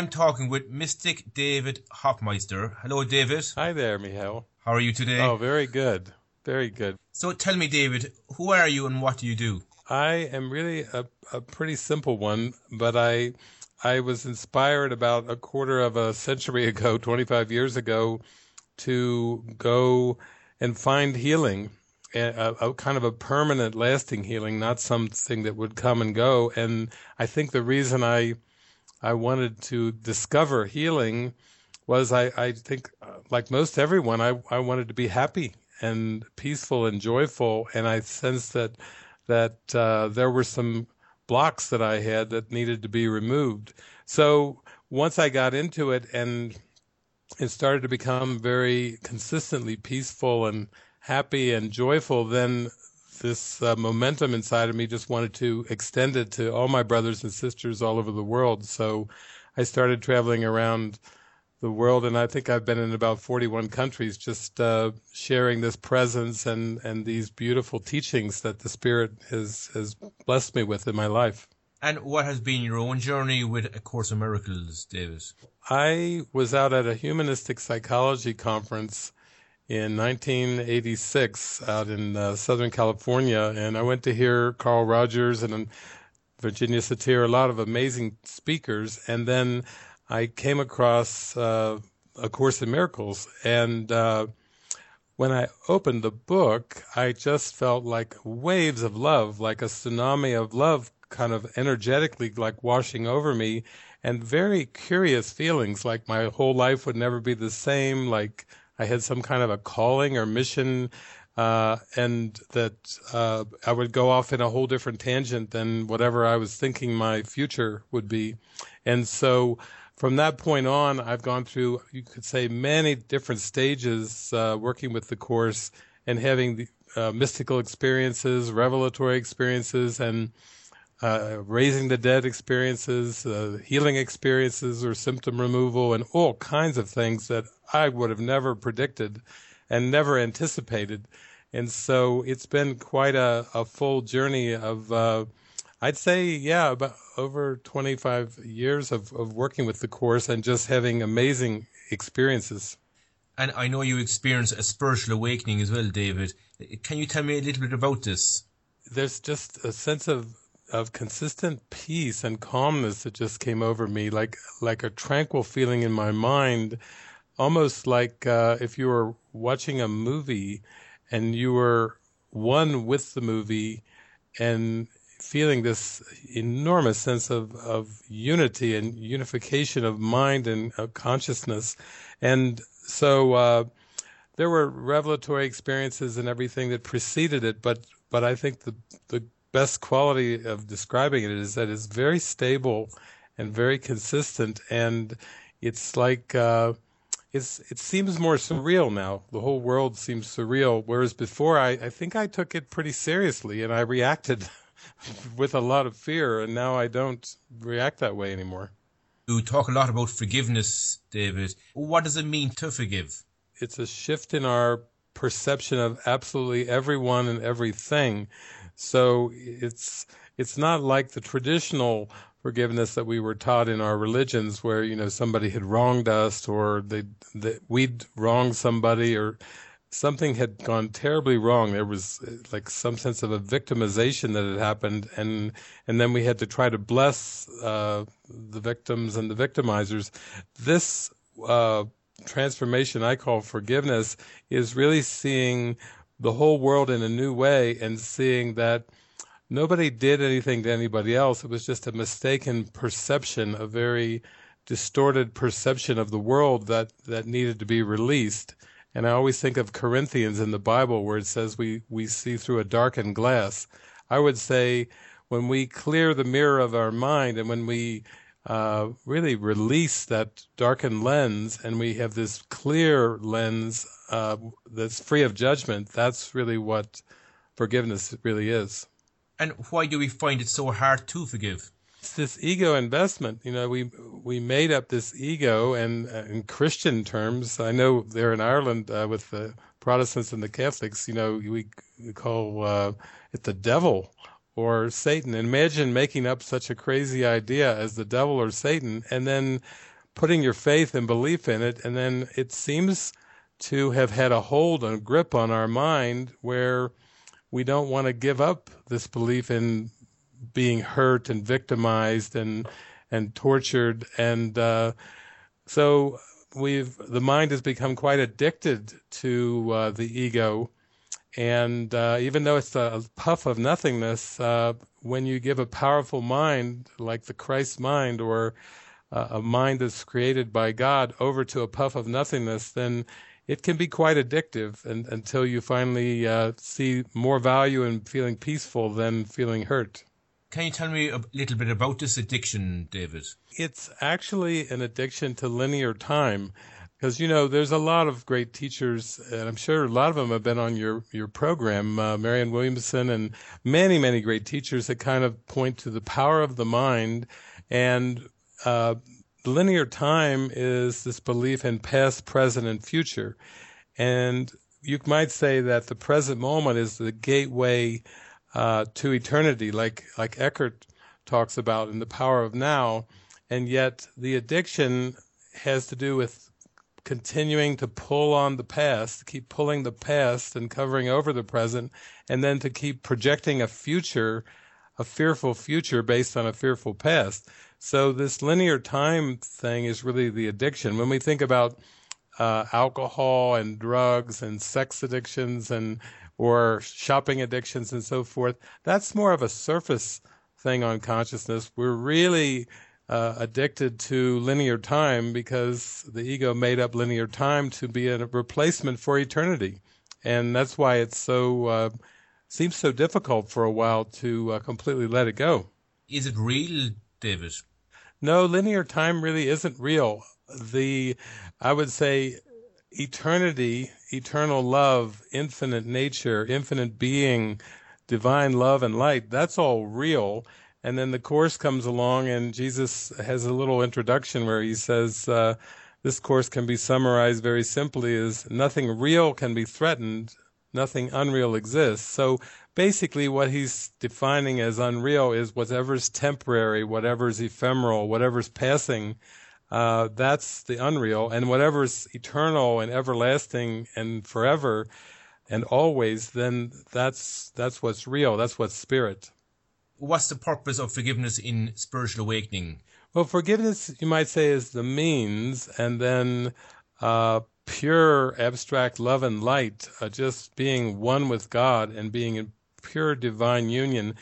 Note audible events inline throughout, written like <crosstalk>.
I'm talking with Mystic David Hoffmeister. Hello, David. Hi there, Michael. How are you today? Oh, very good. Very good. So tell me, David, who are you and what do you do? I am really a, a pretty simple one, but I I was inspired about a quarter of a century <laughs> ago, 25 years ago, to go and find healing, a, a, kind of a permanent, lasting healing, not something that would come and go. And I think the reason I I wanted to discover healing was I, I think, like most everyone, I, I wanted to be happy and peaceful and joyful. And I sensed that that uh, there were some blocks that I had that needed to be removed. So once I got into it and it started to become very consistently peaceful and happy and joyful, then this uh, momentum inside of me just wanted to extend it to all my brothers and sisters all over the world. So I started traveling around the world, and I think I've been in about 41 countries, just uh, sharing this presence and, and these beautiful teachings that the Spirit has has blessed me with in my life. And what has been your own journey with A Course in Miracles, David? I was out at a humanistic psychology conference in 1986 out in uh, Southern California, and I went to hear Carl Rogers and Virginia Satir, a lot of amazing speakers, and then I came across uh, A Course in Miracles, and uh, when I opened the book, I just felt like waves of love, like a tsunami of love, kind of energetically like washing over me, and very curious feelings, like my whole life would never be the same, like I had some kind of a calling or mission, uh, and that uh, I would go off in a whole different tangent than whatever I was thinking my future would be. And so from that point on, I've gone through, you could say, many different stages uh, working with the Course and having the, uh, mystical experiences, revelatory experiences, and uh, raising the dead experiences, uh, healing experiences, or symptom removal, and all kinds of things that I would have never predicted and never anticipated. And so it's been quite a, a full journey of, uh, I'd say, yeah, about over 25 years of, of working with the course and just having amazing experiences. And I know you experienced a spiritual awakening as well, David. Can you tell me a little bit about this? There's just a sense of of consistent peace and calmness that just came over me, like like a tranquil feeling in my mind, almost like uh, if you were watching a movie and you were one with the movie and feeling this enormous sense of, of unity and unification of mind and of consciousness. And so uh, there were revelatory experiences and everything that preceded it, but but I think the the best quality of describing it is that it's very stable and very consistent, and it's like uh, it's it seems more surreal now. The whole world seems surreal, whereas before I, I think I took it pretty seriously and I reacted <laughs> with a lot of fear, and now I don't react that way anymore. You talk a lot about forgiveness, David. What does it mean to forgive? It's a shift in our perception of absolutely everyone and everything so it's it's not like the traditional forgiveness that we were taught in our religions, where you know somebody had wronged us, or they, they we'd wronged somebody, or something had gone terribly wrong. There was like some sense of a victimization that had happened, and and then we had to try to bless uh, the victims and the victimizers. This uh, transformation I call forgiveness is really seeing the whole world in a new way and seeing that nobody did anything to anybody else. It was just a mistaken perception, a very distorted perception of the world that, that needed to be released. And I always think of Corinthians in the Bible where it says we, we see through a darkened glass. I would say when we clear the mirror of our mind and when we uh, really release that darkened lens and we have this clear lens uh, that's free of judgment, that's really what forgiveness really is. And why do we find it so hard to forgive? It's this ego investment. You know, we we made up this ego, and uh, in Christian terms, I know there in Ireland uh, with the Protestants and the Catholics, you know, we, call uh, it the devil or Satan. Imagine making up such a crazy idea as the devil or Satan and then putting your faith and belief in it, and then it seems to have had a hold and grip on our mind where we don't want to give up this belief in being hurt and victimized and and tortured. And uh, so we've the mind has become quite addicted to uh, the ego and uh, even though it's a puff of nothingness uh, when you give a powerful mind like the Christ mind or uh, a mind that's created by God over to a puff of nothingness then it can be quite addictive and, until you finally uh, see more value in feeling peaceful than feeling hurt. Can you tell me a little bit about this addiction, David? It's actually an addiction to linear time. Because, you know, there's a lot of great teachers, and I'm sure a lot of them have been on your, your program, uh, Marianne Williamson, and many, many great teachers that kind of point to the power of the mind and uh, linear time is this belief in past, present, and future. And you might say that the present moment is the gateway uh, to eternity, like like Eckhart talks about in the power of now. And yet, the addiction has to do with continuing to pull on the past, keep pulling the past and covering over the present, and then to keep projecting a future, a fearful future based on a fearful past. So this linear time thing is really the addiction. When we think about uh, alcohol and drugs and sex addictions and or shopping addictions and so forth, that's more of a surface thing on consciousness. We're really uh, addicted to linear time because the ego made up linear time to be a replacement for eternity, and that's why it's so uh, seems so difficult for a while to uh, completely let it go. Is it real, David? No, linear time really isn't real. The, I would say, eternity, eternal love, infinite nature, infinite being, divine love and light, that's all real. And then the Course comes along, and Jesus has a little introduction where he says, uh, This Course can be summarized very simply as nothing real can be threatened, nothing unreal exists. So basically what he's defining as unreal is whatever's temporary, whatever's ephemeral, whatever's passing. Uh, that's the unreal, and whatever's eternal and everlasting and forever and always, then that's that's what's real. That's what's spirit. What's the purpose of forgiveness in spiritual awakening? Well, forgiveness, you might say, is the means, and then uh, pure abstract love and light, uh, just being one with God and being in pure divine union,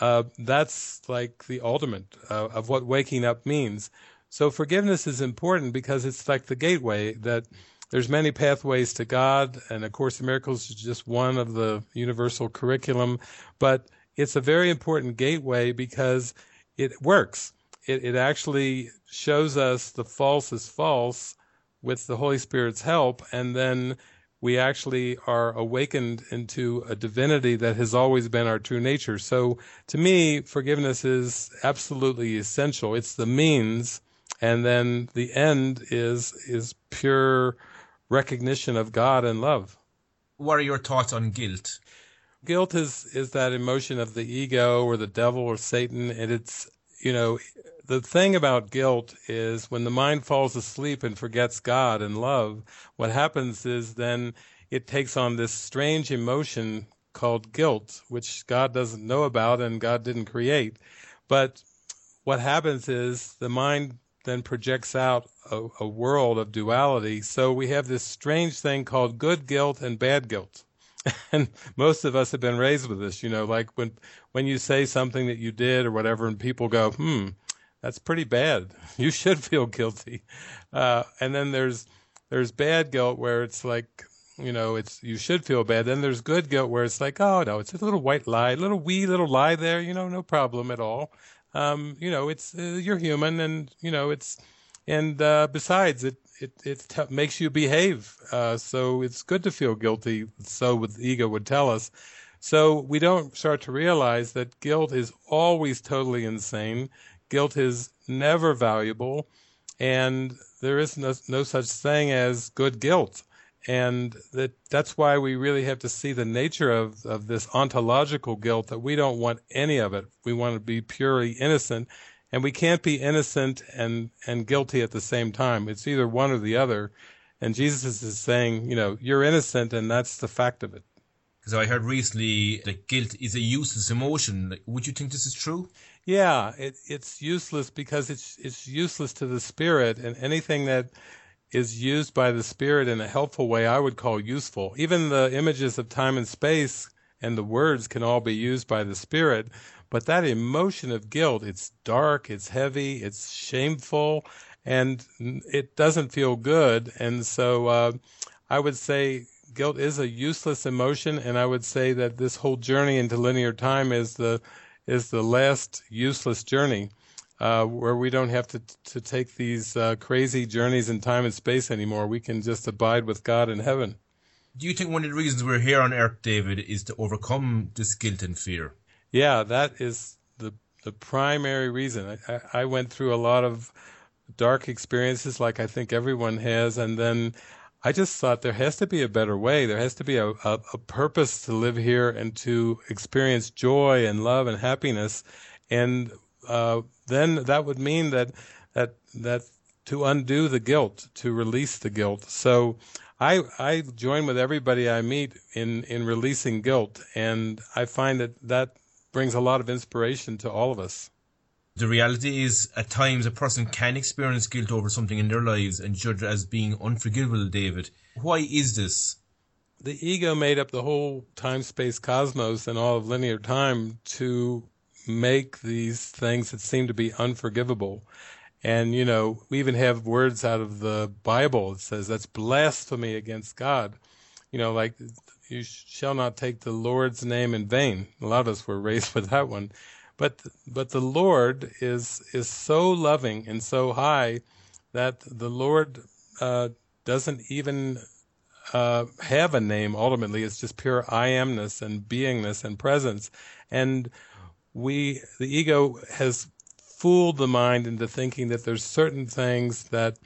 uh, that's like the ultimate uh, of what waking up means. So forgiveness is important because it's like the gateway that there's many pathways to God, and A Course Miracles is just one of the universal curriculum, but it's a very important gateway because it works. It, it actually shows us the false is false with the Holy Spirit's help, and then we actually are awakened into a divinity that has always been our true nature. So to me, forgiveness is absolutely essential. It's the means, and then the end is is pure recognition of God and love. What are your thoughts on guilt? Guilt is is that emotion of the ego or the devil or Satan, and it's you know the thing about guilt is when the mind falls asleep and forgets God and love, what happens is then it takes on this strange emotion called guilt, which God doesn't know about and God didn't create. But what happens is the mind then projects out a, a world of duality. So we have this strange thing called good guilt and bad guilt. <laughs> and most of us have been raised with this, you know, like when when you say something that you did or whatever, and people go, "Hmm, that's pretty bad. <laughs> You should feel guilty. Uh, and then there's there's bad guilt where it's like you know it's you should feel bad. Then there's good guilt where it's like oh no, it's a little white lie, a little wee little lie there. You know, no problem at all. Um, you know, it's uh, you're human, and you know it's and uh, besides it it it t- makes you behave. Uh, so it's good to feel guilty. So with ego would tell us. So we don't start to realize that guilt is always totally insane guilt is never valuable, and there is no, no such thing as good guilt. and that that's why we really have to see the nature of, of this ontological guilt that we don't want any of it. We want to be purely innocent, and we can't be innocent and and guilty at the same time. It's either one or the other. And Jesus is saying, you know, you're innocent, and that's the fact of it. Because I heard recently that guilt is a useless emotion. Would you think this is true? Yeah, it, it's useless because it's it's useless to the spirit, and anything that is used by the spirit in a helpful way, I would call useful. Even the images of time and space and the words can all be used by the spirit, but that emotion of guilt, it's dark, it's heavy, it's shameful, and it doesn't feel good. And so uh, I would say guilt is a useless emotion, and I would say that this whole journey into linear time is the is the last useless journey uh, where we don't have to to take these uh, crazy journeys in time and space anymore. We can just abide with God in heaven. Do you think one of the reasons we're here on Earth, David, is to overcome this guilt and fear? Yeah, that is the the primary reason. I, I went through a lot of dark experiences, like I think everyone has, and then I just thought there has to be a better way. There has to be a, a, a purpose to live here and to experience joy and love and happiness. And uh, then that would mean that that that to undo the guilt, to release the guilt. So I I join with everybody I meet in in releasing guilt, and I find that that brings a lot of inspiration to all of us. The reality is, at times, a person can experience guilt over something in their lives and judge it as being unforgivable, David. Why is this? The ego made up the whole time space cosmos and all of linear time to make these things that seem to be unforgivable. And, you know, we even have words out of the Bible that says that's blasphemy against God. You know, like, you shall not take the Lord's name in vain. A lot of us were raised <laughs> with that one. But, but the Lord is, is so loving and so high that the Lord, uh, doesn't even, uh, have a name ultimately. It's just pure I amness and beingness and presence. And we the ego has fooled the mind into thinking that there's certain things that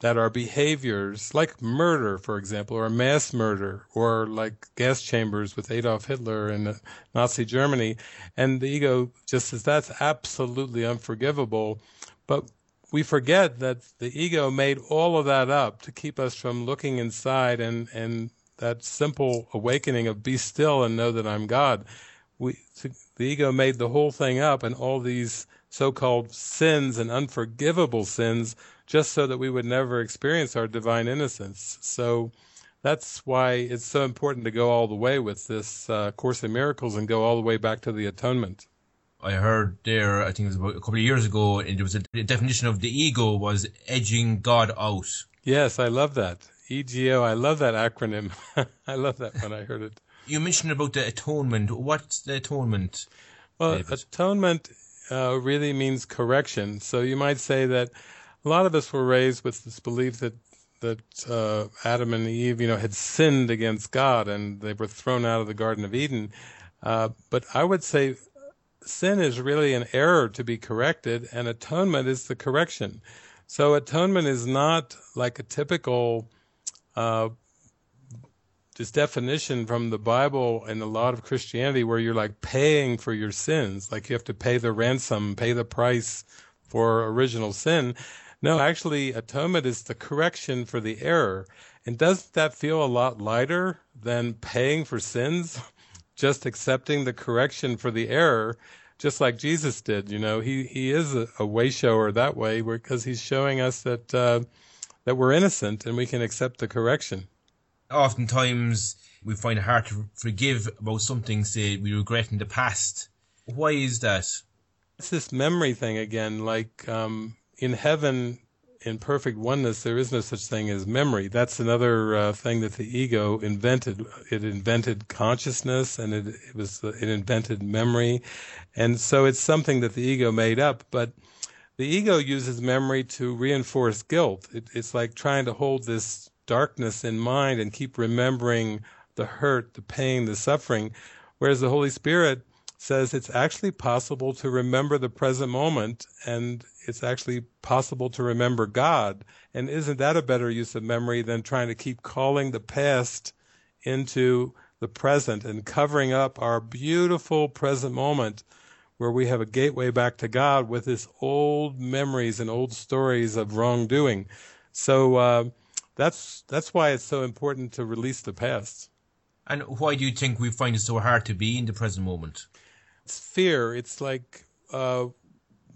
that are behaviors like murder, for example, or mass murder, or like gas chambers with Adolf Hitler in Nazi Germany, and the ego just says that's absolutely unforgivable. But we forget that the ego made all of that up to keep us from looking inside and and that simple awakening of be still and know that I'm God. We the ego made the whole thing up and all these so-called sins and unforgivable sins just so that we would never experience our divine innocence. So that's why it's so important to go all the way with this uh, Course in Miracles and go all the way back to the atonement. I heard there, I think it was about a couple of years ago, and there was a definition of the ego was edging God out. Yes, I love that. EGO, I love that acronym. <laughs> I love that when I heard it. You mentioned about the atonement. What's the atonement? Well, David? atonement uh, really means correction. So you might say that a lot of us were raised with this belief that that uh, Adam and Eve, you know, had sinned against God and they were thrown out of the Garden of Eden. Uh, but I would say sin is really an error to be corrected, and atonement is the correction. So atonement is not like a typical uh, definition from the Bible and a lot of Christianity where you're like paying for your sins, like you have to pay the ransom, pay the price for original sin. No, actually, atonement is the correction for the error. And doesn't that feel a lot lighter than paying for sins? <laughs> Just accepting the correction for the error, just like Jesus did. You know, he, he is a, a way shower that way because he's showing us that, uh, that we're innocent and we can accept the correction oftentimes we find it hard to forgive about something, say, we regret in the past. Why is that? It's this memory thing again. Like um, in heaven, in perfect oneness, there is no such thing as memory. That's another uh, thing that the ego invented. It invented consciousness, and it, it was it invented memory, and so it's something that the ego made up. But the ego uses memory to reinforce guilt. It, it's like trying to hold this darkness in mind and keep remembering the hurt, the pain, the suffering. Whereas the Holy Spirit says it's actually possible to remember the present moment and it's actually possible to remember God. And isn't that a better use of memory than trying to keep calling the past into the present and covering up our beautiful present moment where we have a gateway back to God with this old memories and old stories of wrongdoing. So uh, that's that's why it's so important to release the past. And why do you think we find it so hard to be in the present moment? It's fear. It's like uh,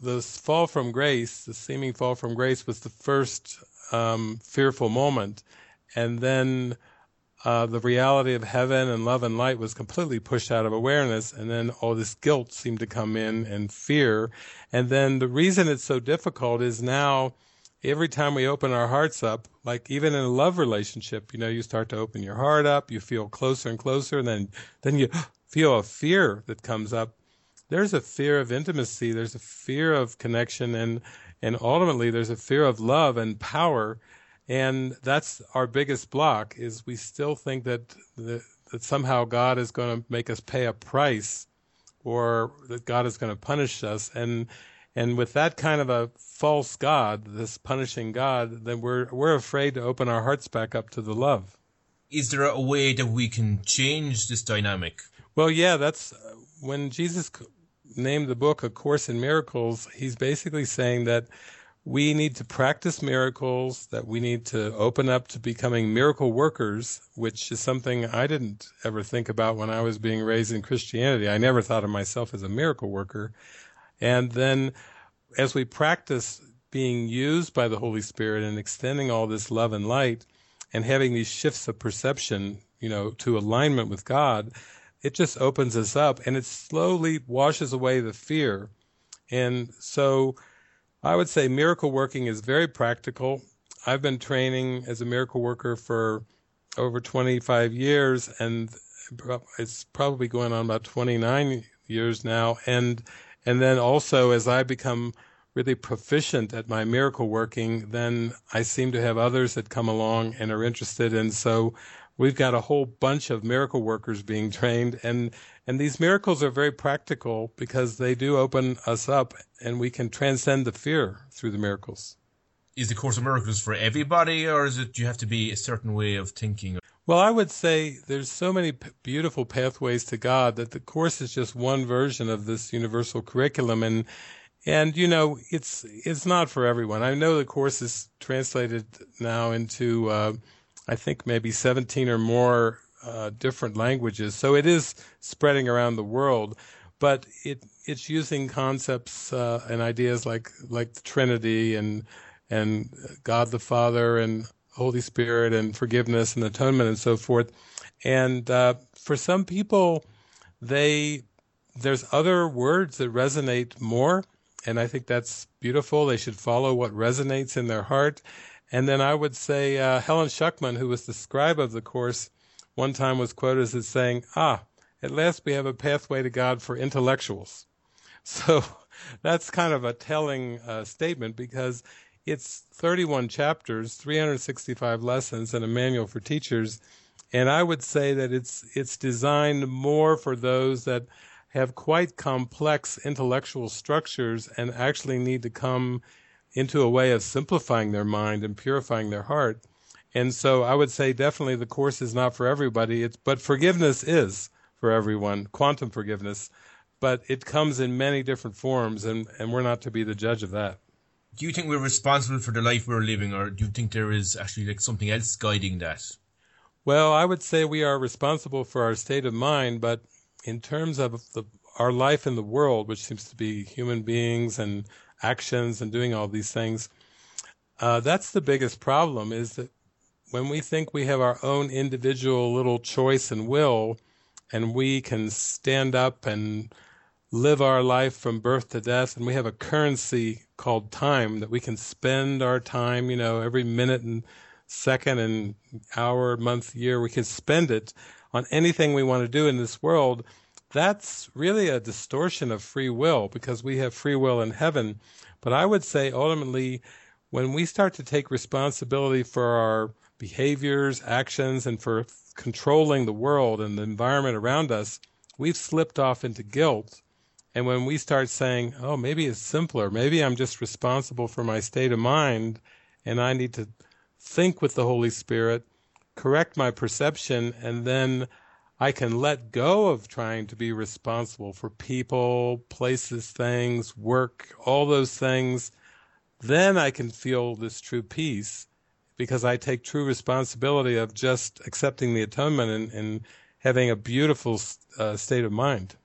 the fall from grace, the seeming fall from grace, was the first um, fearful moment, and then uh, the reality of heaven and love and light was completely pushed out of awareness, and then all this guilt seemed to come in and fear. And then the reason it's so difficult is now every time we open our hearts up, like even in a love relationship, you know, you start to open your heart up, you feel closer and closer, and then then you <gasps> feel a fear that comes up. There's a fear of intimacy, there's a fear of connection, and and ultimately there's a fear of love and power and that's our biggest block is we still think that the, that somehow God is going to make us pay a price or that God is going to punish us and and with that kind of a false God, this punishing God, then we're we're afraid to open our hearts back up to the love. Is there a way that we can change this dynamic? Well, yeah, that's when Jesus named the book A Course in Miracles, he's basically saying that we need to practice miracles, that we need to open up to becoming miracle workers, which is something I didn't ever think about when I was being raised in Christianity. I never thought of myself as a miracle worker. And then as we practice being used by the Holy Spirit and extending all this love and light and having these shifts of perception, you know, to alignment with God, it just opens us up and it slowly washes away the fear. And so, I would say miracle working is very practical. I've been training as a miracle worker for over 25 years, and it's probably going on about 29 years now. And and then also as I become really proficient at my miracle working, then I seem to have others that come along and are interested. And so we've got a whole bunch of miracle workers being trained and and these miracles are very practical because they do open us up and we can transcend the fear through the miracles. Is the course of miracles for everybody or is it you have to be a certain way of thinking? Well i would say there's so many p- beautiful pathways to god that the course is just one version of this universal curriculum and and you know it's it's not for everyone. I know the course is translated now into uh, I think maybe 17 or more uh, different languages. So it is spreading around the world, but it it's using concepts uh, and ideas like like the Trinity and and God the Father and Holy Spirit and forgiveness and atonement and so forth. And uh, for some people, they there's other words that resonate more, and I think that's beautiful. They should follow what resonates in their heart. And then I would say uh, Helen Schucman, who was the scribe of the course, one time was quoted as saying, "Ah, at last we have a pathway to God for intellectuals." <laughs> So that's kind of a telling uh, statement because it's 31 chapters, 365 lessons, and a manual for teachers. And I would say that it's it's designed more for those that have quite complex intellectual structures and actually need to come into a way of simplifying their mind and purifying their heart. And so I would say definitely the course is not for everybody. It's but forgiveness is for everyone, quantum forgiveness, but it comes in many different forms and, and we're not to be the judge of that. Do you think we're responsible for the life we're living or do you think there is actually like something else guiding that? Well, I would say we are responsible for our state of mind, but in terms of the, our life in the world, which seems to be human beings and actions and doing all these things. Uh, that's the biggest problem is that when we think we have our own individual little choice and will, and we can stand up and live our life from birth to death, and we have a currency called time that we can spend our time, you know, every minute and second and hour, month, year, we can spend it on anything we want to do in this world that's really a distortion of free will because we have free will in heaven. But I would say ultimately, when we start to take responsibility for our behaviors, actions, and for controlling the world and the environment around us, we've slipped off into guilt. And when we start saying, oh, maybe it's simpler, maybe I'm just responsible for my state of mind and I need to think with the Holy Spirit, correct my perception, and then I can let go of trying to be responsible for people, places, things, work, all those things. Then I can feel this true peace because I take true responsibility of just accepting the atonement and, and having a beautiful uh, state of mind.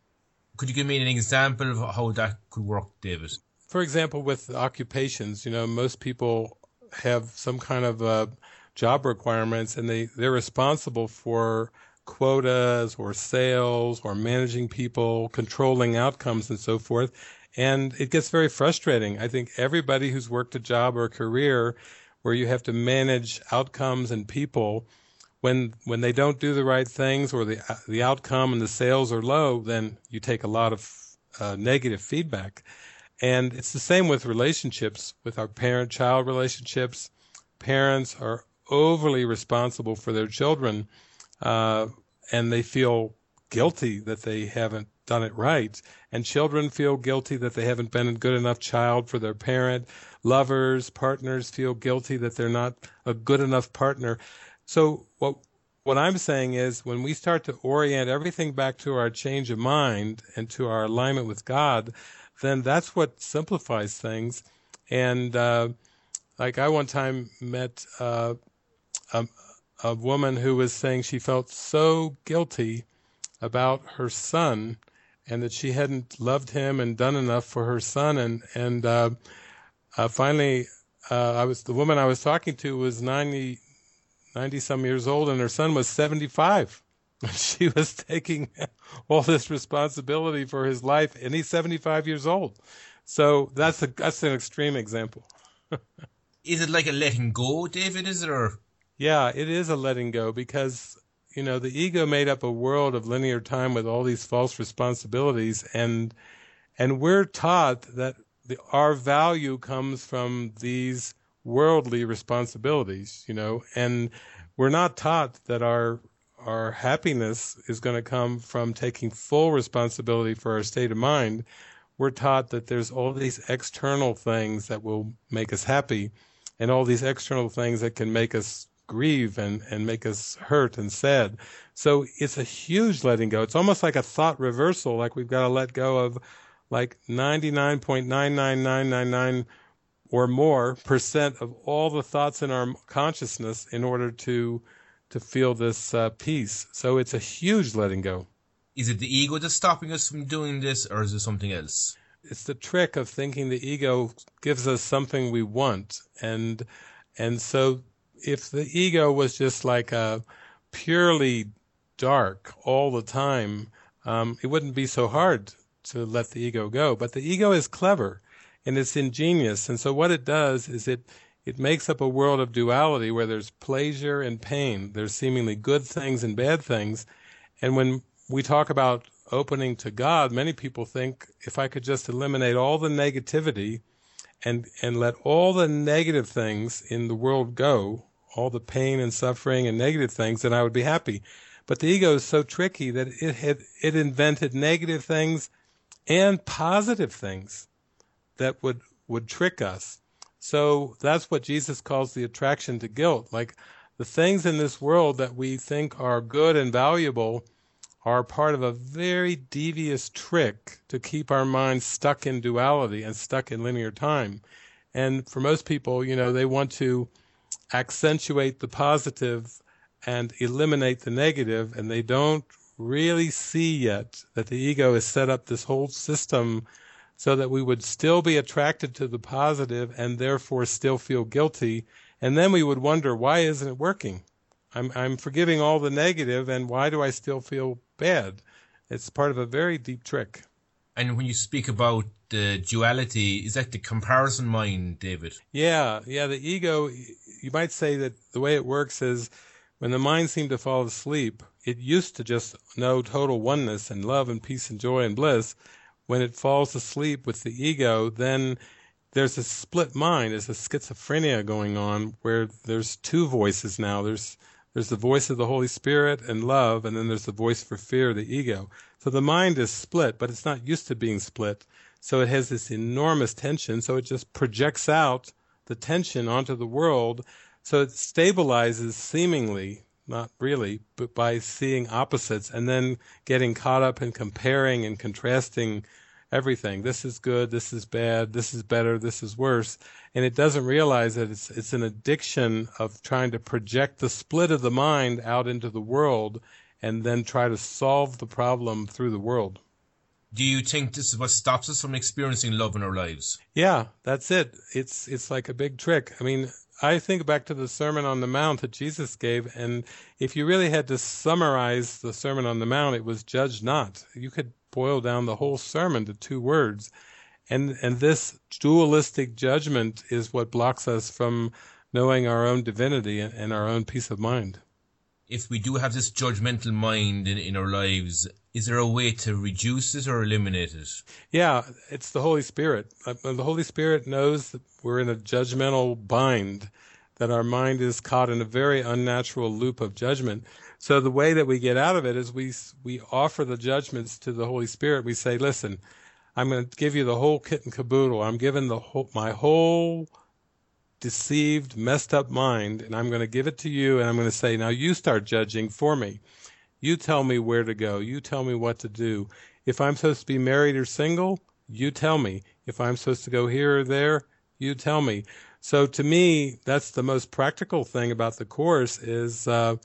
Could you give me an example of how that could work, David? For example, with occupations, you know, most people have some kind of uh, job requirements and they, they're responsible for quotas or sales or managing people, controlling outcomes and so forth. And it gets very frustrating. I think everybody who's worked a job or a career where you have to manage outcomes and people when when they don't do the right things or the the outcome and the sales are low, then you take a lot of uh, negative feedback. And it's the same with relationships, with our parent-child relationships. Parents are overly responsible for their children, uh, and they feel guilty that they haven't done it right. And children feel guilty that they haven't been a good enough child for their parent lovers, partners feel guilty that they're not a good enough partner. So what what I'm saying is when we start to orient everything back to our change of mind and to our alignment with God, then that's what simplifies things. And uh, like I one time met uh, a, a woman who was saying she felt so guilty about her son and that she hadn't loved him and done enough for her son and and uh, uh, finally, uh, I was the woman I was talking to was 90, 90 some years old, and her son was 75. <laughs> she was taking <laughs> all this responsibility for his life, and he's 75 years old. So that's a that's an extreme example. <laughs> is it like a letting go, David? Is it or? Yeah, it is a letting go because you know the ego made up a world of linear time with all these false responsibilities, and and we're taught that the, our value comes from these worldly responsibilities, you know, and we're not taught that our our happiness is going to come from taking full responsibility for our state of mind. We're taught that there's all these external things that will make us happy and all these external things that can make us grieve and, and make us hurt and sad. So it's a huge letting go. It's almost like a thought reversal, like we've got to let go of like 99.99999 or more percent of all the thoughts in our consciousness in order to to feel this uh, peace. So it's a huge letting go. Is it the ego that's stopping us from doing this, or is it something else? It's the trick of thinking the ego gives us something we want, and and so if the ego was just like a purely dark all the time, um, it wouldn't be so hard to let the ego go. But the ego is clever and it's ingenious. And so what it does is it it makes up a world of duality where there's pleasure and pain. There's seemingly good things and bad things. And when we talk about opening to God, many people think if I could just eliminate all the negativity and and let all the negative things in the world go, all the pain and suffering and negative things, then I would be happy. But the ego is so tricky that it had it invented negative things and positive things that would would trick us. So that's what Jesus calls the attraction to guilt. Like the things in this world that we think are good and valuable are part of a very devious trick to keep our minds stuck in duality and stuck in linear time. And for most people, you know, they want to accentuate the positive and eliminate the negative, and they don't really see yet that the ego has set up this whole system so that we would still be attracted to the positive and therefore still feel guilty. And then we would wonder, why isn't it working? I'm, I'm forgiving all the negative, and why do I still feel bad? It's part of a very deep trick. And when you speak about the duality, is that the comparison mind, David? Yeah, yeah. The ego, you might say that the way it works is when the mind seemed to fall asleep, it used to just know total oneness and love and peace and joy and bliss. When it falls asleep with the ego, then there's a split mind, there's a schizophrenia going on where there's two voices now. There's There's the voice of the Holy Spirit and love, and then there's the voice for fear, the ego. So the mind is split, but it's not used to being split. So it has this enormous tension, so it just projects out the tension onto the world. So it stabilizes seemingly, not really, but by seeing opposites and then getting caught up in comparing and contrasting everything. This is good, this is bad, this is better, this is worse. And it doesn't realize that it's it's an addiction of trying to project the split of the mind out into the world and then try to solve the problem through the world. Do you think this is what stops us from experiencing love in our lives? Yeah, that's it. It's it's like a big trick. I mean, I think back to the Sermon on the Mount that Jesus gave, and if you really had to summarize the Sermon on the Mount, it was judge not. You could boil down the whole sermon to two words. And and this dualistic judgment is what blocks us from knowing our own divinity and our own peace of mind. If we do have this judgmental mind in, in our lives, is there a way to reduce it or eliminate it? Yeah, it's the Holy Spirit. Uh, the Holy Spirit knows that we're in a judgmental bind, that our mind is caught in a very unnatural loop of judgment. So the way that we get out of it is we we offer the judgments to the Holy Spirit. We say, "Listen, I'm going to give you the whole kit and caboodle. I'm giving the whole, my whole deceived, messed up mind, and I'm going to give it to you, and I'm going to say, now you start judging for me. You tell me where to go. You tell me what to do. If I'm supposed to be married or single, you tell me. If I'm supposed to go here or there, you tell me. So to me, that's the most practical thing about the course is uh,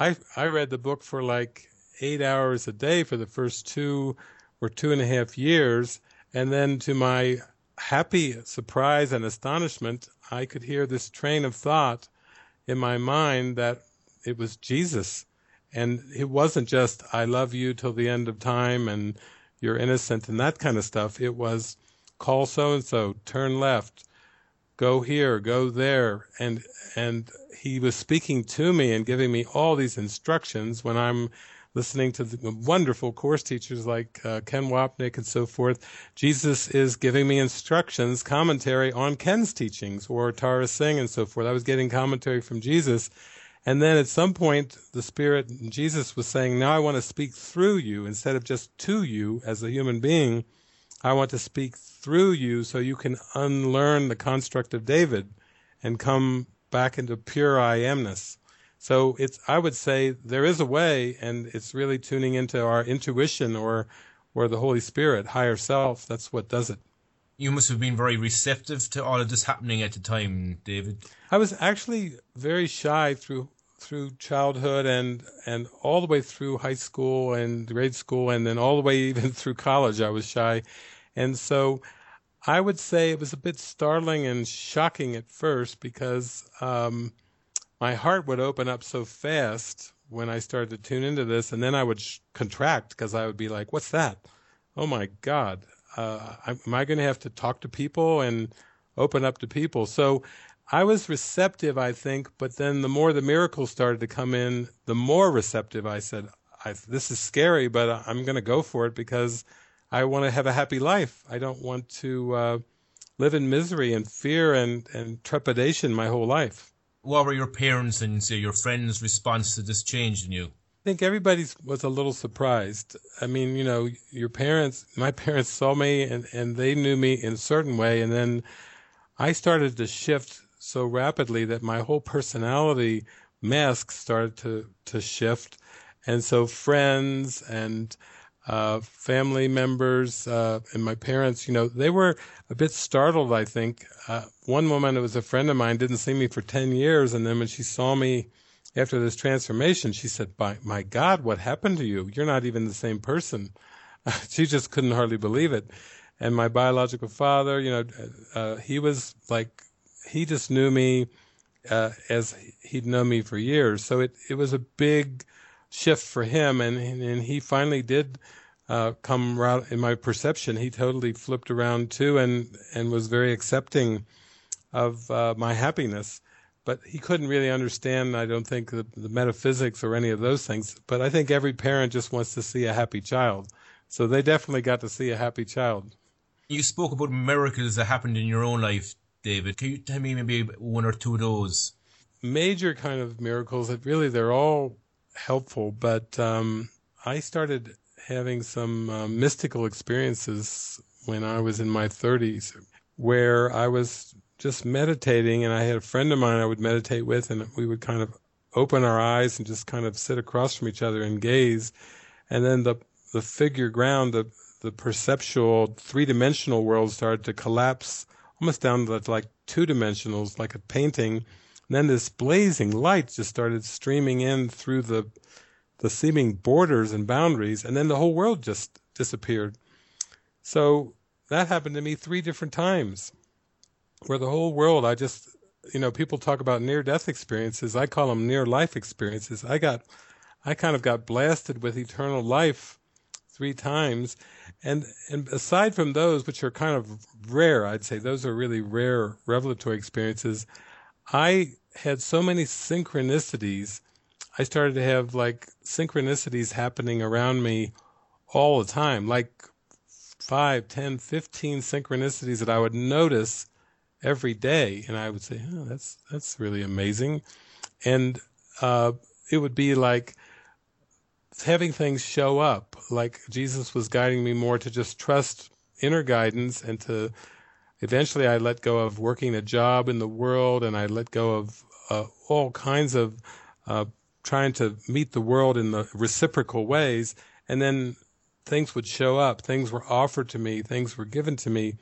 I I read the book for like eight hours a day for the first two or two and a half years, and then to my happy surprise and astonishment, I could hear this train of thought in my mind that it was Jesus, and it wasn't just "I love you till the end of time" and "You're innocent" and that kind of stuff. It was call so and so, turn left, go here, go there, and and he was speaking to me and giving me all these instructions when I'm listening to the wonderful course teachers like uh, Ken Wapnick and so forth. Jesus is giving me instructions, commentary on Ken's teachings or Tara Singh and so forth. I was getting commentary from Jesus. And then at some point, the Spirit, Jesus was saying, Now I want to speak through you instead of just to you as a human being. I want to speak through you so you can unlearn the construct of David and come back into pure I amness. So it's I would say there is a way and it's really tuning into our intuition or or the Holy Spirit, higher self, that's what does it. You must have been very receptive to all of this happening at the time, David. I was actually very shy through through childhood and and all the way through high school and grade school and then all the way <laughs> even through college I was shy. And so I would say it was a bit startling and shocking at first because um, my heart would open up so fast when I started to tune into this, and then I would sh- contract because I would be like, "What's that? Oh my God! Uh, am I going to have to talk to people and open up to people?" So I was receptive, I think, but then the more the miracles started to come in, the more receptive I said, I, "This is scary, but I'm going to go for it because." I want to have a happy life. I don't want to uh, live in misery and fear and, and trepidation my whole life. What were your parents and say, your friends' response to this change in you? I think everybody was a little surprised. I mean, you know, your parents, my parents saw me and, and they knew me in a certain way. And then I started to shift so rapidly that my whole personality mask started to, to shift. And so friends and uh, family members uh, and my parents, you know, they were a bit startled, I think. Uh, one woman, it was a friend of mine, didn't see me for 10 years. And then when she saw me after this transformation, she said, my, my God, what happened to you? You're not even the same person. <laughs> she just couldn't hardly believe it. And my biological father, you know, uh, he was like, he just knew me uh, as he'd known me for years. So it, it was a big shift for him. And, and he finally did uh, come around in my perception. He totally flipped around too, and and was very accepting of uh, my happiness. But he couldn't really understand, I don't think, the, the metaphysics or any of those things. But I think every parent just wants to see a happy child. So they definitely got to see a happy child. You spoke about miracles that happened in your own life, David. Can you tell me maybe one or two of those? major kind of miracles that really they're all helpful, but um, I started having some uh, mystical experiences when I was in my 30s where I was just meditating and I had a friend of mine I would meditate with and we would kind of open our eyes and just kind of sit across from each other and gaze. And then the the figure ground the the perceptual three-dimensional world started to collapse almost down to like two dimensionals like a painting and then this blazing light just started streaming in through the the seeming borders and boundaries and then the whole world just disappeared. So that happened to me three different times where the whole world I just you know people talk about near death experiences. I call them near life experiences. I got I kind of got blasted with eternal life three times. And and aside from those which are kind of rare I'd say those are really rare revelatory experiences I had so many synchronicities I started to have like synchronicities happening around me all the time like five, ten, fifteen synchronicities that I would notice every day, and I would say, "Oh, that's that's really amazing," and uh, it would be like having things show up. Like Jesus was guiding me more to just trust inner guidance and to eventually I let go of working a job in the world and I let go of uh, all kinds of uh, trying to meet the world in the reciprocal ways. And then things would show up. Things were offered to me. Things were given to me.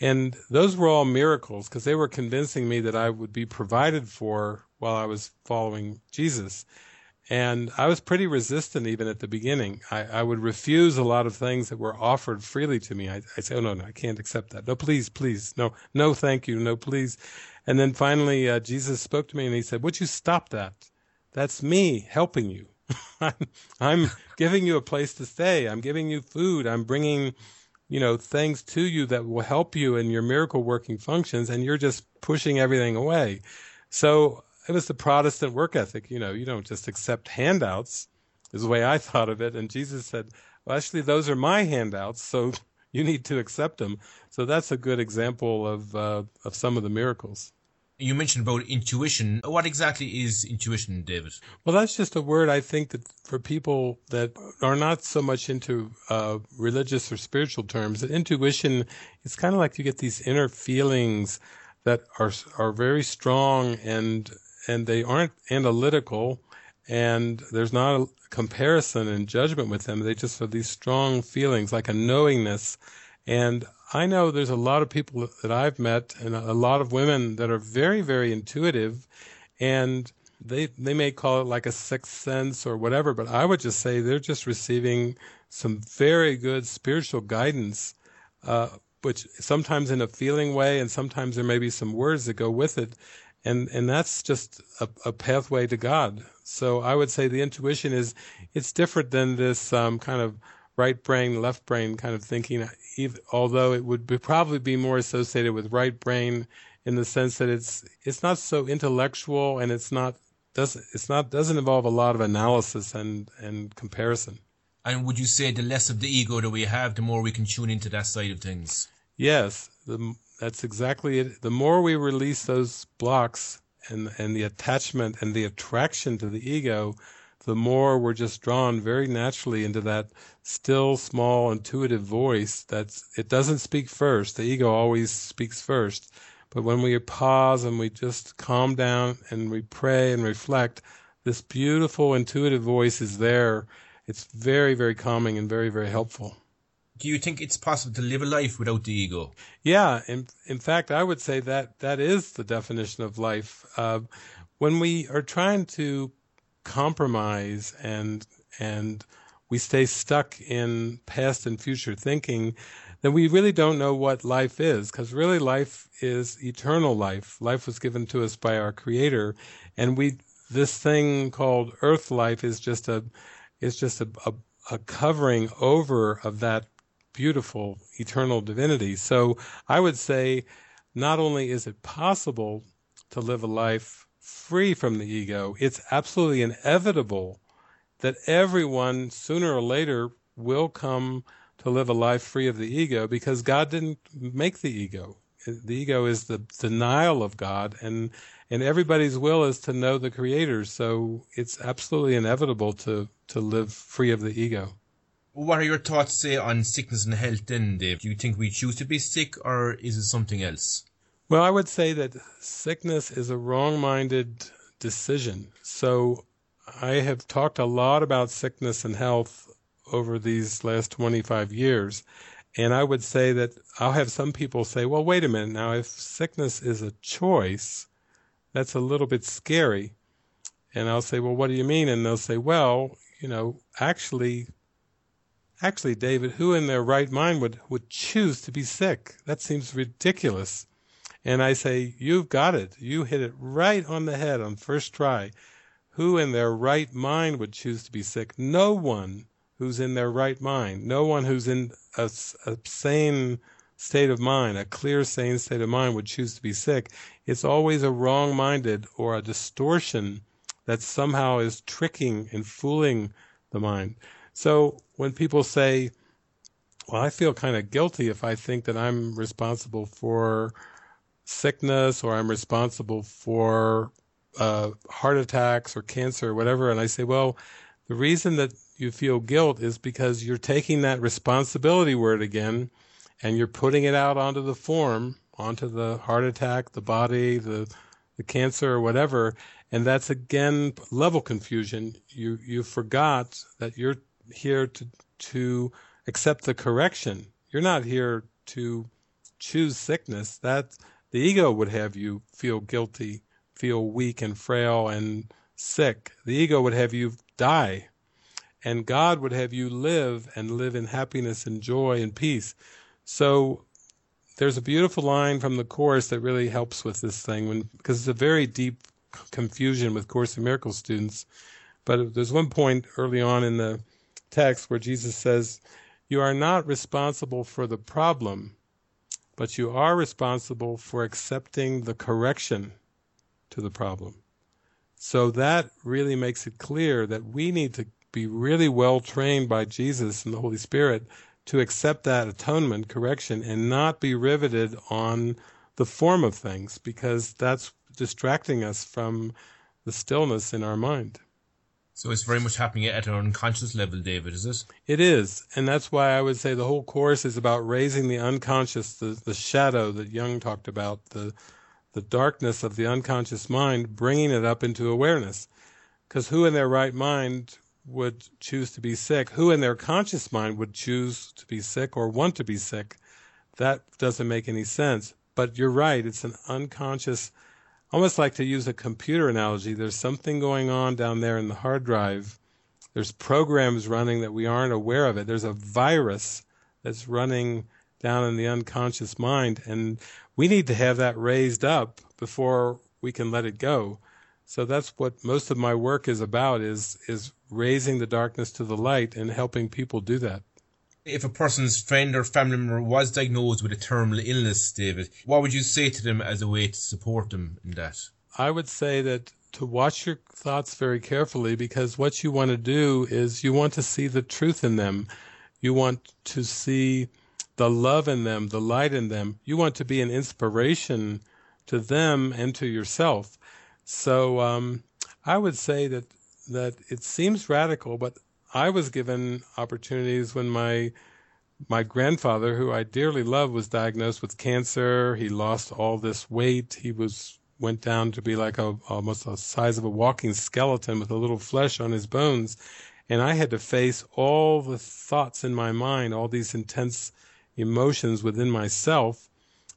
And those were all miracles because they were convincing me that I would be provided for while I was following Jesus. And I was pretty resistant even at the beginning. I, I would refuse a lot of things that were offered freely to me. I, I'd say, oh, no, no, I can't accept that. No, please, please. No, no, thank you. No, please. And then finally, uh, Jesus spoke to me and he said, would you stop that? That's me helping you. <laughs> I'm, I'm giving you a place to stay. I'm giving you food. I'm bringing you know, things to you that will help you in your miracle working functions, and you're just pushing everything away. So it was the Protestant work ethic. You know, you don't just accept handouts, is the way I thought of it. And Jesus said, well, actually, those are my handouts, so <laughs> you need to accept them. So that's a good example of uh, of some of the miracles. You mentioned about intuition. What exactly is intuition, David? Well, that's just a word I think that for people that are not so much into uh, religious or spiritual terms, that intuition is kind of like you get these inner feelings that are are very strong and and they aren't analytical and there's not a comparison and judgment with them. They just have these strong feelings, like a knowingness. And I know there's a lot of people that I've met and a lot of women that are very, very intuitive and they they may call it like a sixth sense or whatever, but I would just say they're just receiving some very good spiritual guidance, uh, which sometimes in a feeling way, and sometimes there may be some words that go with it, and and that's just a, a pathway to God. So I would say the intuition is it's different than this um, kind of right brain, left brain kind of thinking although it would be, probably be more associated with right brain in the sense that it's it's not so intellectual and it's not doesn't it's not doesn't involve a lot of analysis and and comparison. And would you say the less of the ego that we have, the more we can tune into that side of things? Yes, the, that's exactly it. The more we release those blocks and and the attachment and the attraction to the ego, the more we're just drawn very naturally into that still, small, intuitive voice that's, it doesn't speak first. The ego always speaks first. But when we pause and we just calm down and we pray and reflect, this beautiful intuitive voice is there. It's very, very calming and very, very helpful. Do you think it's possible to live a life without the ego? Yeah, in in fact, I would say that that is the definition of life. Uh, when we are trying to compromise and and we stay stuck in past and future thinking, then we really don't know what life is, because really life is eternal life. Life was given to us by our Creator, and we this thing called Earth life is just a is just a, a, a covering over of that beautiful eternal divinity. So I would say, not only is it possible to live a life free from the ego, it's absolutely inevitable that everyone sooner or later will come to live a life free of the ego because God didn't make the ego. The ego is the denial of God, and and everybody's will is to know the Creator. So it's absolutely inevitable to to live free of the ego. What are your thoughts, say, on sickness and health then, Dave? Do you think we choose to be sick, or is it something else? Well, I would say that sickness is a wrong minded decision. So I have talked a lot about sickness and health over these last 25 years. And I would say that I'll have some people say, well, wait a minute now, if sickness is a choice, that's a little bit scary. And I'll say, well, what do you mean? And they'll say, well, you know, actually, actually, David, who in their right mind would, would choose to be sick? That seems ridiculous. And I say, You've got it. You hit it right on the head on first try. Who in their right mind would choose to be sick? No one who's in their right mind. No one who's in a, a sane state of mind, a clear, sane state of mind, would choose to be sick. It's always a wrong minded or a distortion that somehow is tricking and fooling the mind. So when people say, well, I feel kind of guilty if I think that I'm responsible for sickness or I'm responsible for uh, heart attacks or cancer or whatever. And I say, well, the reason that you feel guilt is because you're taking that responsibility word again and you're putting it out onto the form, onto the heart attack, the body, the the cancer or whatever, and that's again level confusion. You you forgot that you're here to to accept the correction. You're not here to choose sickness. That the ego would have you feel guilty, feel weak and frail and sick. The ego would have you die. And God would have you live and live in happiness and joy and peace. So there's a beautiful line from the Course that really helps with this thing when, because it's a very deep confusion with Course in Miracles students. But there's one point early on in the text where Jesus says, You are not responsible for the problem, but you are responsible for accepting the correction to the problem. So that really makes it clear that we need to be really well trained by Jesus and the Holy Spirit to accept that atonement, correction, and not be riveted on the form of things because that's distracting us from the stillness in our mind. So it's very much happening at an unconscious level, David, is it? It is. And that's why I would say the whole course is about raising the unconscious, the, the shadow that Jung talked about, the, the darkness of the unconscious mind, bringing it up into awareness. Because who in their right mind would choose to be sick? Who in their conscious mind would choose to be sick or want to be sick? That doesn't make any sense. But you're right, it's an unconscious almost like to use a computer analogy, there's something going on down there in the hard drive. There's programs running that we aren't aware of it. There's a virus that's running down in the unconscious mind, and we need to have that raised up before we can let it go. So that's what most of my work is about is is raising the darkness to the light and helping people do that if a person's friend or family member was diagnosed with a terminal illness, David, what would you say to them as a way to support them in that? I would say that to watch your thoughts very carefully because what you want to do is you want to see the truth in them. You want to see the love in them, the light in them. You want to be an inspiration to them and to yourself. So um, I would say that that it seems radical, but I was given opportunities when my my grandfather, who I dearly loved, was diagnosed with cancer. He lost all this weight. He was went down to be like a almost the size of a walking skeleton with a little flesh on his bones. And I had to face all the thoughts in my mind, all these intense emotions within myself.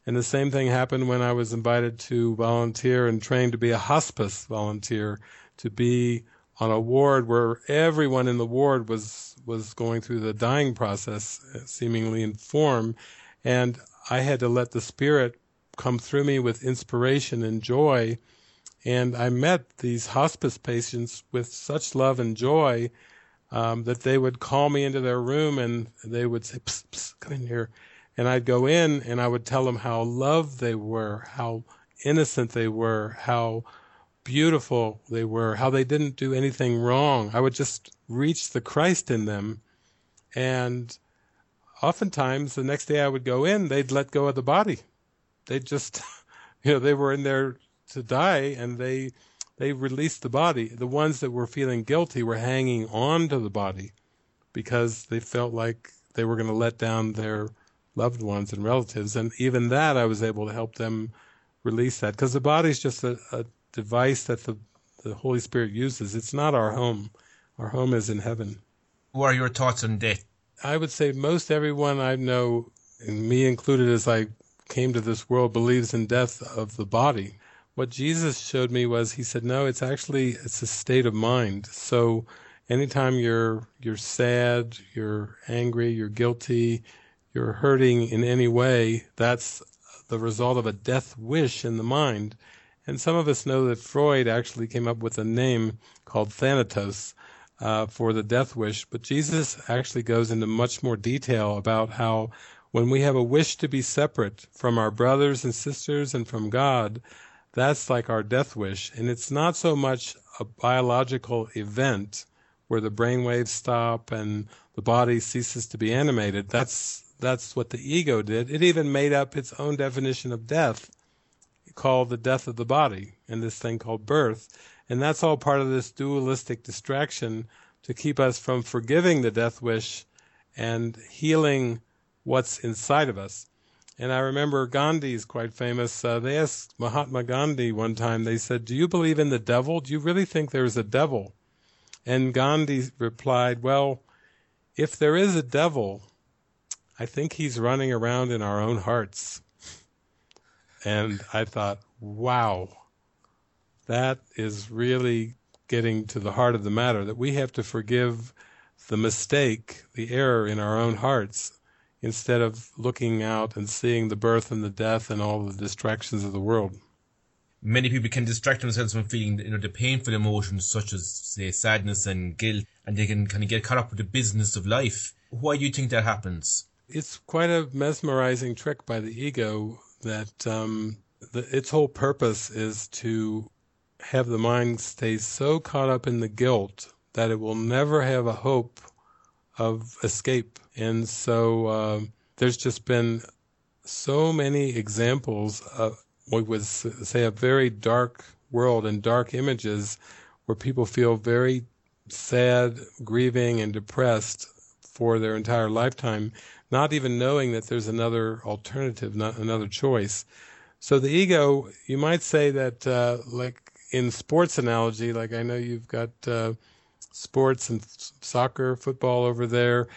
And the same thing happened when I was invited to volunteer and train to be a hospice volunteer, to be on a ward where everyone in the ward was was going through the dying process, seemingly in form, and I had to let the spirit come through me with inspiration and joy. And I met these hospice patients with such love and joy um, that they would call me into their room and they would say, psst, psst, come in here. And I'd go in and I would tell them how loved they were, how innocent they were, how beautiful they were, how they didn't do anything wrong. I would just reach the Christ in them. And oftentimes the next day I would go in, they'd let go of the body. they just, <laughs> you know, they were in there to die and they, they released the body. The ones that were feeling guilty were hanging on to the body because they felt like they were going to let down their loved ones and relatives. And even that, I was able to help them release that because the body's just a, a device that the, the Holy Spirit uses. It's not our home. Our home is in heaven. What are your thoughts on death? I would say most everyone I know, and me included as I came to this world, believes in death of the body. What Jesus showed me was he said, no, it's actually it's a state of mind. So anytime you're you're sad, you're angry, you're guilty, you're hurting in any way, that's the result of a death wish in the mind. And some of us know that Freud actually came up with a name called thanatos uh, for the death wish, but Jesus actually goes into much more detail about how when we have a wish to be separate from our brothers and sisters and from God, that's like our death wish. And it's not so much a biological event where the brain waves stop and the body ceases to be animated. That's that's what the ego did. It even made up its own definition of death, called the death of the body, and this thing called birth. And that's all part of this dualistic distraction to keep us from forgiving the death wish and healing what's inside of us. And I remember Gandhi is quite famous. Uh, they asked Mahatma Gandhi one time, they said, Do you believe in the devil? Do you really think there's a devil? And Gandhi replied, Well, if there is a devil, I think he's running around in our own hearts. And I thought, wow, that is really getting to the heart of the matter that we have to forgive the mistake, the error in our own hearts, instead of looking out and seeing the birth and the death and all the distractions of the world. Many people can distract themselves from feeling you know, the painful emotions such as, say, sadness and guilt, and they can kind of get caught up with the business of life. Why do you think that happens? it's quite a mesmerizing trick by the ego that um, the, its whole purpose is to have the mind stay so caught up in the guilt that it will never have a hope of escape. And so uh, there's just been so many examples of what would say a very dark world and dark images where people feel very sad, grieving, and depressed for their entire lifetime not even knowing that there's another alternative, not another choice. So the ego, you might say that, uh, like in sports analogy, like I know you've got uh, sports and soccer, football over there.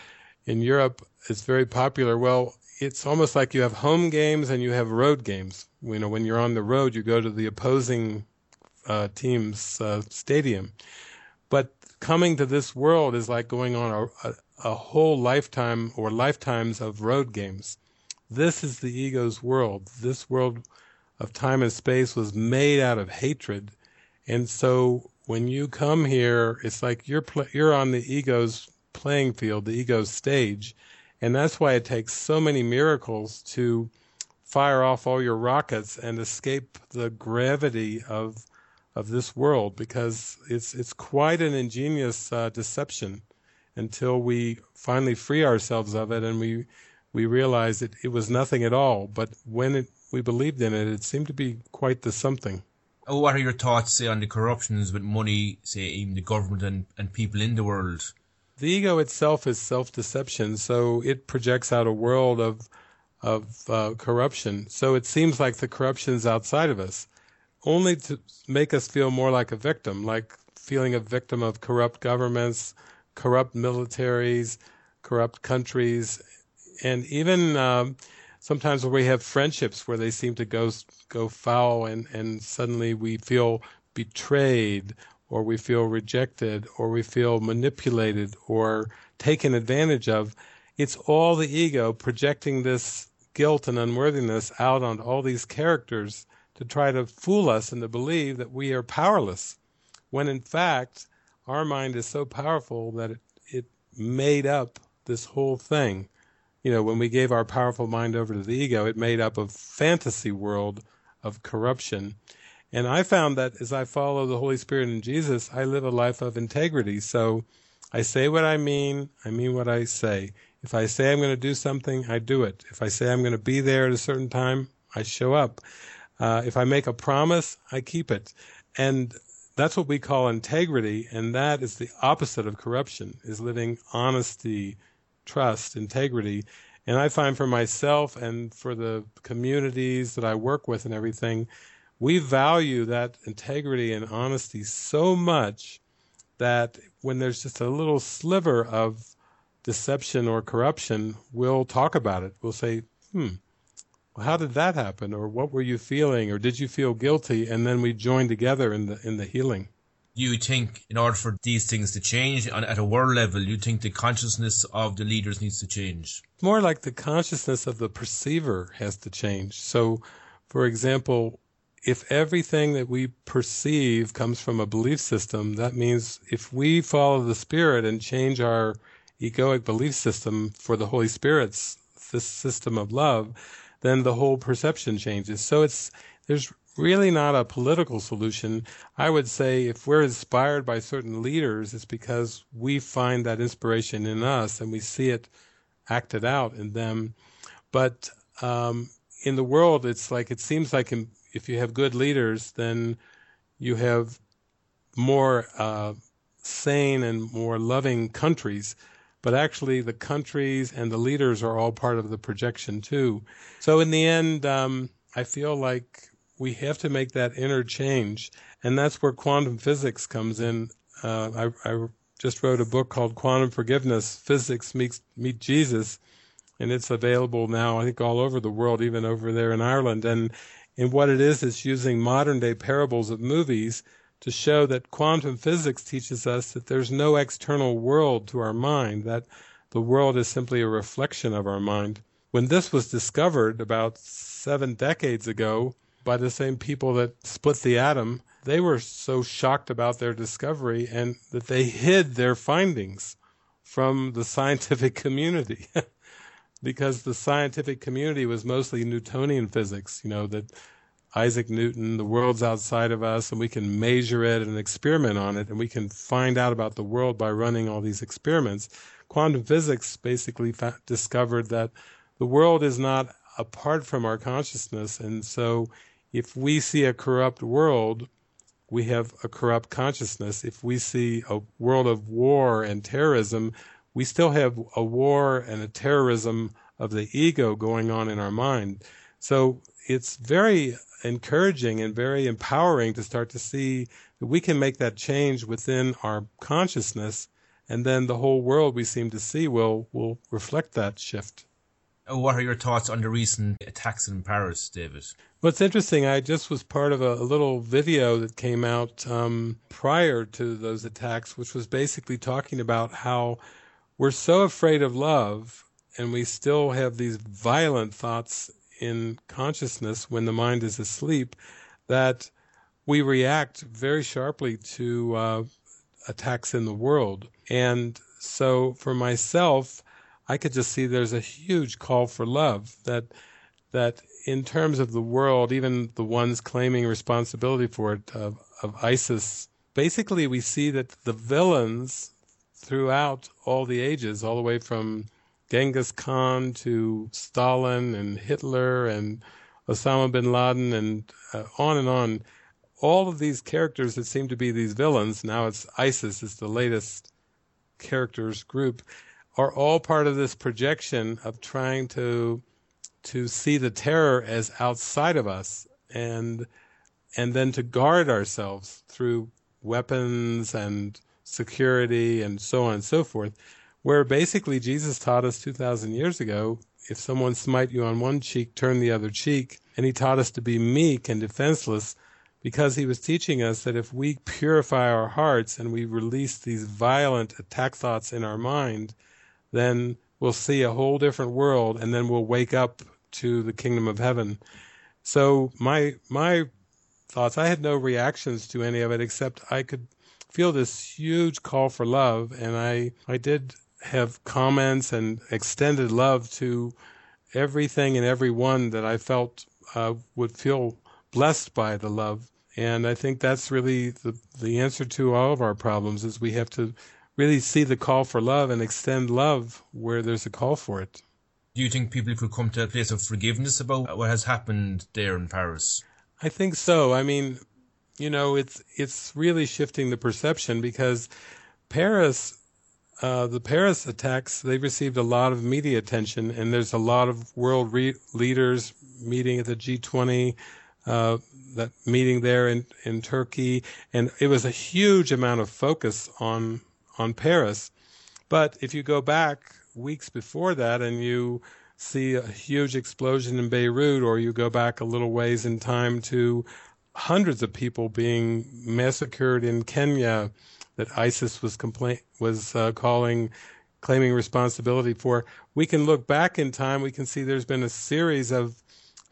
In Europe, it's very popular. Well, it's almost like you have home games and you have road games. You know, when you're on the road, you go to the opposing uh, team's uh, stadium. But coming to this world is like going on a, a, a whole lifetime or lifetimes of road games. This is the ego's world. This world of time and space was made out of hatred. And so when you come here, it's like you're you're on the ego's playing field, the ego's stage. And that's why it takes so many miracles to fire off all your rockets and escape the gravity of of this world because it's it's quite an ingenious uh, deception until we finally free ourselves of it and we we realize that it was nothing at all. But when it, we believed in it, it seemed to be quite the something. Oh, what are your thoughts, say, on the corruptions with money, say, even the government and, and people in the world? The ego itself is self-deception, so it projects out a world of of uh, corruption. So it seems like the corruption is outside of us, only to make us feel more like a victim, like feeling a victim of corrupt governments, corrupt militaries, corrupt countries, and even um, sometimes where we have friendships where they seem to go go foul, and and suddenly we feel betrayed, or we feel rejected, or we feel manipulated, or taken advantage of. It's all the ego projecting this guilt and unworthiness out on all these characters to try to fool us and to believe that we are powerless, when in fact our mind is so powerful that it, it made up this whole thing. You know, when we gave our powerful mind over to the ego, it made up a fantasy world of corruption. And I found that as I follow the Holy Spirit and Jesus, I live a life of integrity. So I say what I mean, I mean what I say. If I say I'm going to do something, I do it. If I say I'm going to be there at a certain time, I show up. Uh, if I make a promise, I keep it. And that's what we call integrity, and that is the opposite of corruption, is living honesty, trust, integrity. And I find for myself and for the communities that I work with and everything, we value that integrity and honesty so much that when there's just a little sliver of deception or corruption, we'll talk about it. We'll say, hmm, how did that happen? Or what were you feeling? Or did you feel guilty? And then we join together in the, in the healing. You think in order for these things to change on, at a world level, you think the consciousness of the leaders needs to change? More like the consciousness of the perceiver has to change. So, for example, if everything that we perceive comes from a belief system, that means if we follow the Spirit and change our egoic belief system for the Holy Spirit's this system of love, then the whole perception changes. So it's there's really not a political solution. I would say if we're inspired by certain leaders, it's because we find that inspiration in us and we see it acted out in them. But um, in the world, it's like it seems like in, if you have good leaders, then you have more uh, sane and more loving countries but actually the countries and the leaders are all part of the projection too. So in the end, um, I feel like we have to make that interchange, and that's where quantum physics comes in. Uh, I, I, just wrote a book called Quantum Forgiveness: Physics Meets Meet Jesus, and it's available now. I think all over the world, even over there in Ireland. And and what it is it's using modern day parables of movies to show that quantum physics teaches us that there's no external world to our mind, that the world is simply a reflection of our mind. When this was discovered about seven decades ago by the same people that split the atom, they were so shocked about their discovery and that they hid their findings from the scientific <laughs> community. <laughs> because the scientific community was mostly Newtonian physics, you know, that Isaac Newton, the world's outside of us, and we can measure it and experiment on it, and we can find out about the world by running all these experiments. Quantum physics basically discovered that the world is not apart from our consciousness, and so if we see a corrupt world, we have a corrupt consciousness. If we see a world of war and terrorism, we still have a war and a terrorism of the ego going on in our mind. So it's very encouraging and very empowering to start to see that we can make that change within our consciousness, and then the whole world we seem to see will will reflect that shift. Uh, what are your thoughts on the recent attacks in Paris, David? What's interesting, I just was part of a, a little video that came out um, prior to those attacks, which was basically talking about how we're so afraid of love and we still have these violent thoughts in consciousness when the mind is asleep that we react very sharply to uh, attacks in the world. And so for myself, I could just see there's a huge call for love that that in terms of the world, even the ones claiming responsibility for it of, of ISIS, basically we see that the villains throughout all the ages, all the way from Genghis Khan to Stalin and Hitler and Osama bin Laden and uh, on and on. All of these characters that seem to be these villains, now it's ISIS is the latest characters group, are all part of this projection of trying to to see the terror as outside of us and and then to guard ourselves through weapons and security and so on and so forth where basically Jesus taught us 2,000 years ago if someone smite you on one cheek, turn the other cheek. And he taught us to be meek and defenseless because he was teaching us that if we purify our hearts and we release these violent attack thoughts in our mind, then we'll see a whole different world and then we'll wake up to the kingdom of heaven. So my my thoughts, I had no reactions to any of it except I could feel this huge call for love and I I did have comments and extended love to everything and everyone that I felt uh, would feel blessed by the love. And I think that's really the, the answer to all of our problems is we have to really see the call for love and extend love where there's a call for it. Do you think people could come to a place of forgiveness about what has happened there in Paris? I think so. I mean, you know, it's it's really shifting the perception because Paris, uh, the Paris attacks, they received a lot of media attention, and there's a lot of world re- leaders meeting at the G20, uh, that meeting there in in Turkey, and it was a huge amount of focus on on Paris. But if you go back weeks before that and you see a huge explosion in Beirut, or you go back a little ways in time to hundreds of people being massacred in Kenya that ISIS was complain was uh, calling claiming responsibility for. We can look back in time. We can see there's been a series of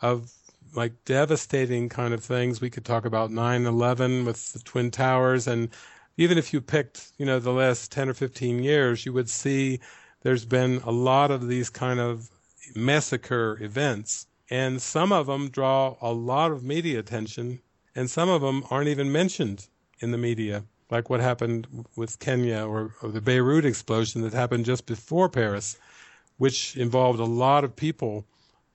of like devastating kind of things. We could talk about 9/11 with the twin towers, and even if you picked, you know, the last 10 or 15 years, you would see there's been a lot of these kind of massacre events, and some of them draw a lot of media attention, and some of them aren't even mentioned in the media, like what happened with Kenya or, or the Beirut explosion that happened just before Paris, which involved a lot of people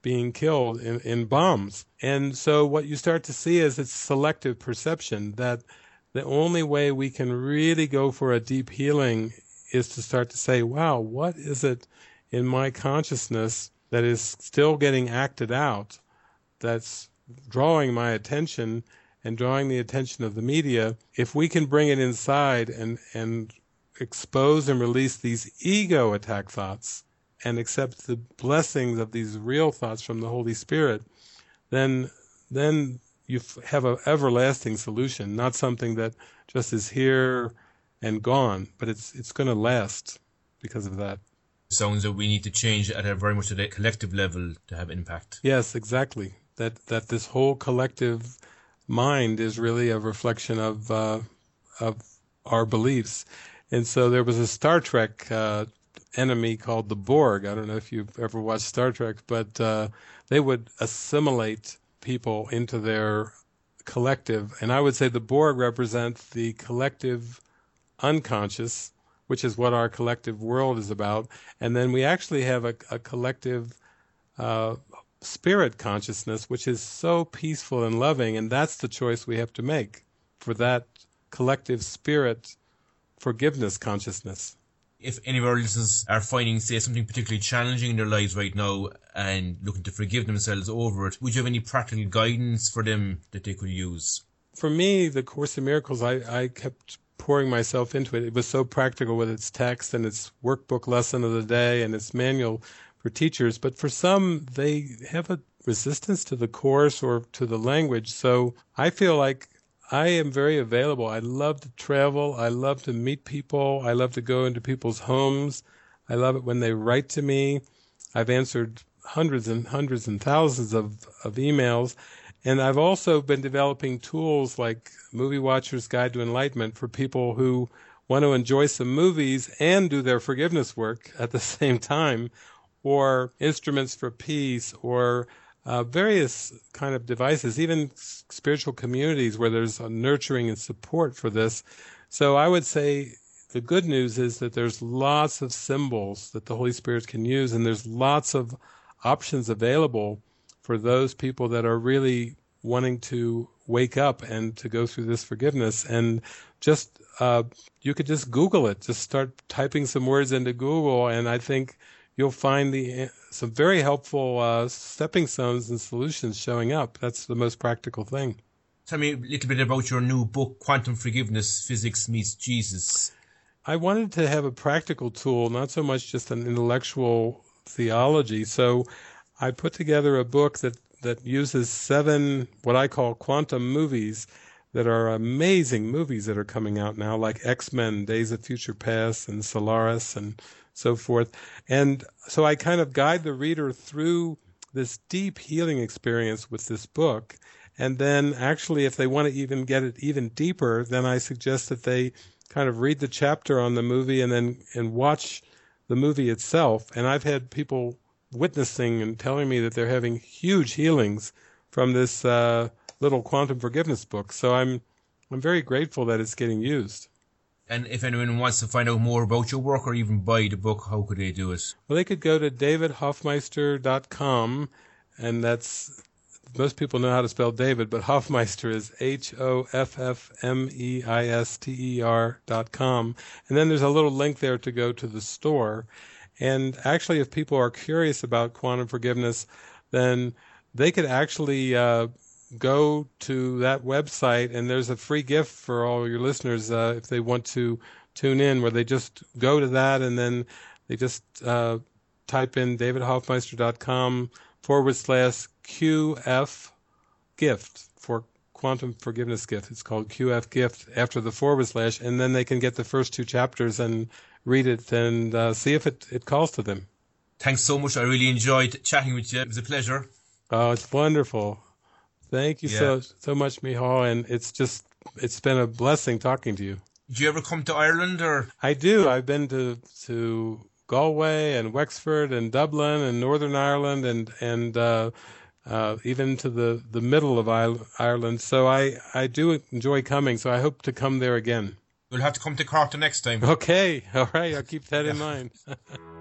being killed in, in bombs. And so what you start to see is it's selective perception that the only way we can really go for a deep healing is to start to say, wow, what is it in my consciousness that is still getting acted out that's drawing my attention and drawing the attention of the media? If we can bring it inside and, and expose and release these ego attack thoughts and accept the blessings of these real thoughts from the Holy Spirit, then then you have an everlasting solution, not something that just is here and gone, but it's it's going to last because of that. Sounds that we need to change at a very much at a collective level to have impact. Yes, exactly. That that this whole collective mind is really a reflection of uh, of our beliefs, and so there was a Star Trek uh, enemy called the Borg. I don't know if you've ever watched Star Trek, but uh, they would assimilate people into their collective. And I would say the Borg represents the collective unconscious, which is what our collective world is about. And then we actually have a, a collective uh, spirit consciousness, which is so peaceful and loving. And that's the choice we have to make for that collective spirit forgiveness consciousness if any of our listeners are finding, say, something particularly challenging in their lives right now and looking to forgive themselves over it, would you have any practical guidance for them that they could use? For me, the Course in Miracles, I, I kept pouring myself into it. It was so practical with its text and its workbook lesson of the day and its manual for teachers. But for some, they have a resistance to the course or to the language. So I feel like I am very available. I love to travel. I love to meet people. I love to go into people's homes. I love it when they write to me. I've answered hundreds and hundreds and thousands of, of emails. And I've also been developing tools like Movie Watcher's Guide to Enlightenment for people who want to enjoy some movies and do their forgiveness work at the <laughs> same time, or Instruments for Peace, or uh, various kind of devices, even spiritual communities where there's nurturing and support for this. So I would say the good news is that there's lots of symbols that the Holy Spirit can use, and there's lots of options available for those people that are really wanting to wake up and to go through this forgiveness. And just uh, you could just Google it, just start typing some words into Google, and I think you'll find the some very helpful uh, stepping stones and solutions showing up. That's the most practical thing. Tell me a little bit about your new book, Quantum Forgiveness: Physics Meets Jesus. I wanted to have a practical tool, not so much just an intellectual theology. So I put together a book that that uses seven what I call quantum movies that are amazing movies that are coming out now, like X Men, Days of Future Past, and Solaris, and so forth. And so I kind of guide the reader through this deep healing experience with this book. And then actually, if they want to even get it even deeper, then I suggest that they kind of read the chapter on the movie and then and watch the movie itself. And I've had people witnessing and telling me that they're having huge healings from this uh, little quantum forgiveness book. So I'm I'm very grateful that it's getting used. And if anyone wants to find out more about your work or even buy the book, how could they do it? Well, they could go to davidhoffmeister.com, and that's most people know how to spell David, but Hoffmeister is H O F F M E I S T E R dot com. And then there's a little link there to go to the store. And actually, if people are curious about quantum forgiveness, then they could actually uh, go to that website, and there's a free gift for all your listeners uh, if they want to tune in, where they just go to that and then they just uh, type in davidhoffmeister.com forward slash QF gift for quantum forgiveness gift. It's called QF gift after the forward slash, and then they can get the first two chapters and read it and uh, see if it, it calls to them. Thanks so much. I really enjoyed chatting with you. It was a pleasure. Oh, it's wonderful. Thank you yeah. so so much, Micheál, and it's just it's been a blessing talking to you. Do you ever come to Ireland or? I do. I've been to to Galway and Wexford and Dublin and Northern Ireland and and uh, uh, even to the, the middle of Ireland. So I, I do enjoy coming. So I hope to come there again. We'll have to come to Cork the next time. Okay. <laughs> All right. I'll keep that in mind. <laughs>